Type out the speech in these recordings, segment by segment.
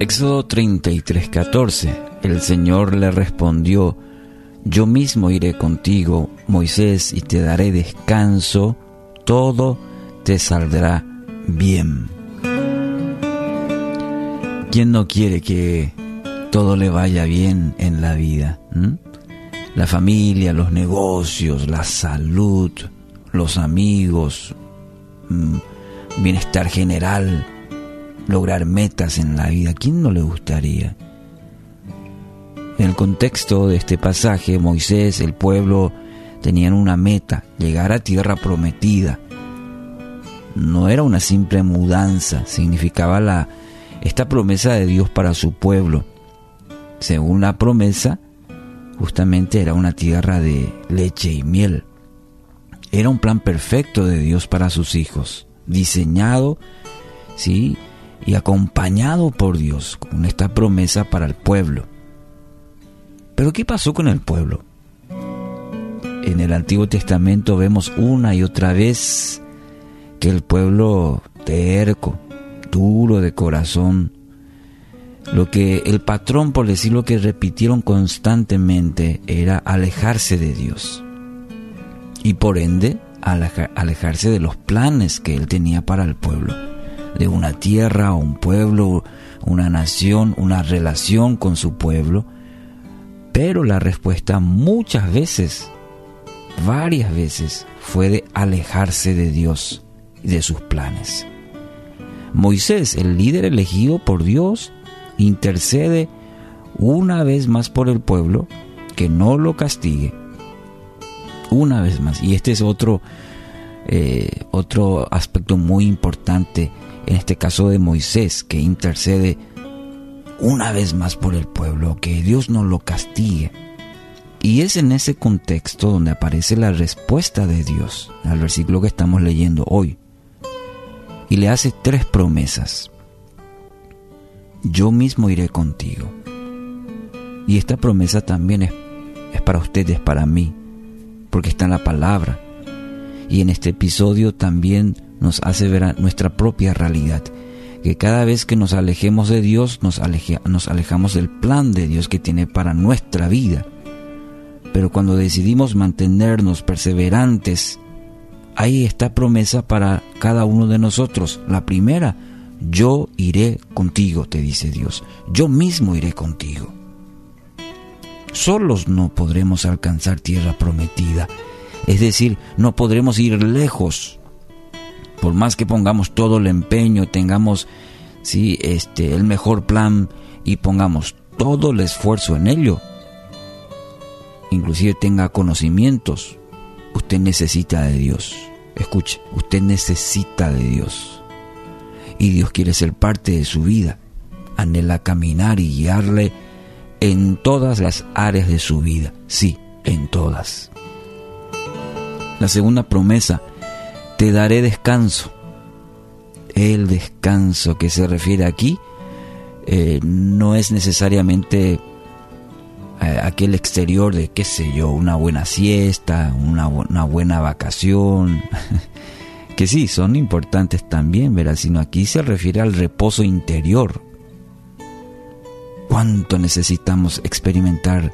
Éxodo 33, 14. El Señor le respondió, Yo mismo iré contigo, Moisés, y te daré descanso, todo te saldrá bien. ¿Quién no quiere que todo le vaya bien en la vida? La familia, los negocios, la salud, los amigos, mm, bienestar general, lograr metas en la vida. ¿Quién no le gustaría? En el contexto de este pasaje, Moisés, el pueblo, tenían una meta, llegar a tierra prometida. No era una simple mudanza, significaba la, esta promesa de Dios para su pueblo. Según la promesa, justamente era una tierra de leche y miel. Era un plan perfecto de Dios para sus hijos, diseñado, sí, y acompañado por Dios con esta promesa para el pueblo. Pero ¿qué pasó con el pueblo? En el Antiguo Testamento vemos una y otra vez que el pueblo terco, duro de corazón, lo que el patrón, por decirlo que repitieron constantemente, era alejarse de Dios. Y por ende, alejarse de los planes que él tenía para el pueblo de una tierra, un pueblo, una nación, una relación con su pueblo. Pero la respuesta muchas veces, varias veces, fue de alejarse de Dios y de sus planes. Moisés, el líder elegido por Dios, intercede una vez más por el pueblo que no lo castigue. Una vez más. Y este es otro, eh, otro aspecto muy importante en este caso de Moisés, que intercede una vez más por el pueblo, que Dios no lo castigue. Y es en ese contexto donde aparece la respuesta de Dios al versículo que estamos leyendo hoy. Y le hace tres promesas. Yo mismo iré contigo. Y esta promesa también es, es para ustedes, para mí, porque está en la palabra. Y en este episodio también nos hace ver nuestra propia realidad. Que cada vez que nos alejemos de Dios, nos, alejamos del plan de Dios que tiene para nuestra vida. Pero cuando decidimos mantenernos perseverantes, ahí está promesa para cada uno de nosotros. La primera, yo iré contigo, te dice Dios. Yo mismo iré contigo. Solos no podremos alcanzar tierra prometida. Es decir, no podremos ir lejos por más que pongamos todo el empeño, tengamos sí, este, el mejor plan y pongamos todo el esfuerzo en ello, inclusive tenga conocimientos, usted necesita de Dios. Escuche, usted necesita de Dios. Y Dios quiere ser parte de su vida. Anhela caminar y guiarle en todas las áreas de su vida. Sí, en todas. La segunda promesa te daré descanso. El descanso que se refiere aquí eh, no es necesariamente eh, aquel exterior de, qué sé yo, una buena siesta, una, una buena vacación, que sí, son importantes también, ¿verdad? Sino aquí se refiere al reposo interior. ¿Cuánto necesitamos experimentar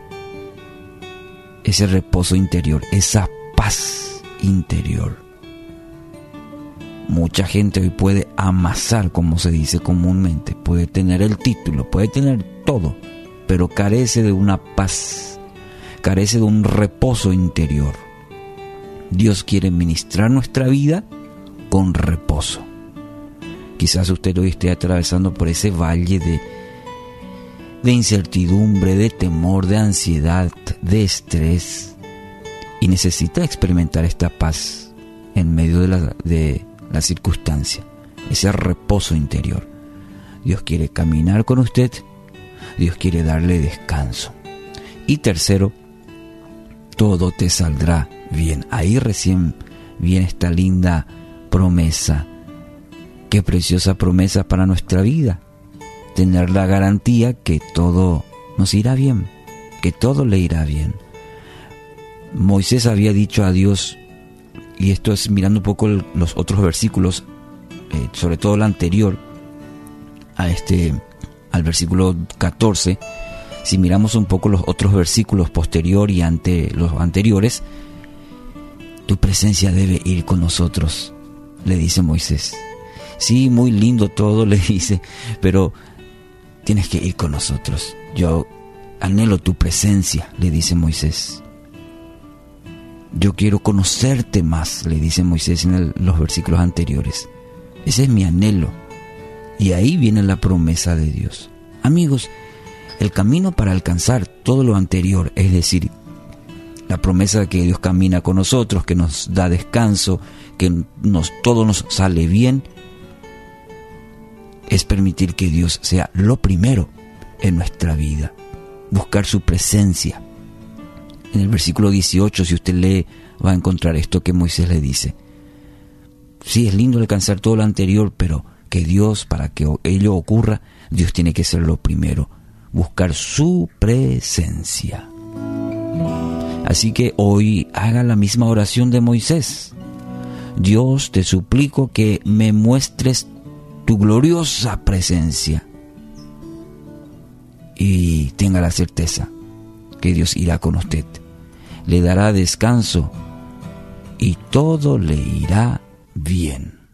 ese reposo interior, esa paz interior? Mucha gente hoy puede amasar, como se dice comúnmente, puede tener el título, puede tener todo, pero carece de una paz, carece de un reposo interior. Dios quiere ministrar nuestra vida con reposo. Quizás usted hoy esté atravesando por ese valle de, de incertidumbre, de temor, de ansiedad, de estrés y necesita experimentar esta paz en medio de, la, de, la circunstancia, ese reposo interior. Dios quiere caminar con usted, Dios quiere darle descanso. Y tercero, todo te saldrá bien. Ahí recién viene esta linda promesa. Qué preciosa promesa para nuestra vida. Tener la garantía que todo nos irá bien, que todo le irá bien. Moisés había dicho a Dios, y esto es mirando un poco los otros versículos, eh, sobre todo el anterior a este, al versículo 14, si miramos un poco los otros versículos posterior y ante los anteriores, tu presencia debe ir con nosotros, le dice Moisés. Sí, muy lindo todo, le dice, pero tienes que ir con nosotros. Yo anhelo tu presencia, le dice Moisés. Yo quiero conocerte más, le dice Moisés en los versículos anteriores. Ese es mi anhelo. Y ahí viene la promesa de Dios. Amigos, el camino para alcanzar todo lo anterior, es decir, la promesa de que Dios camina con nosotros, que nos da descanso, que nos, todo nos sale bien, es permitir que Dios sea lo primero en nuestra vida, buscar su presencia. En el versículo 18, si usted lee, va a encontrar esto que Moisés le dice. Sí, es lindo alcanzar todo lo anterior, pero que Dios, para que ello ocurra, Dios tiene que ser lo primero, buscar su presencia. Así que hoy haga la misma oración de Moisés. Dios, te suplico que me muestres tu gloriosa presencia y tenga la certeza que Dios irá con usted. Le dará descanso y todo le irá bien.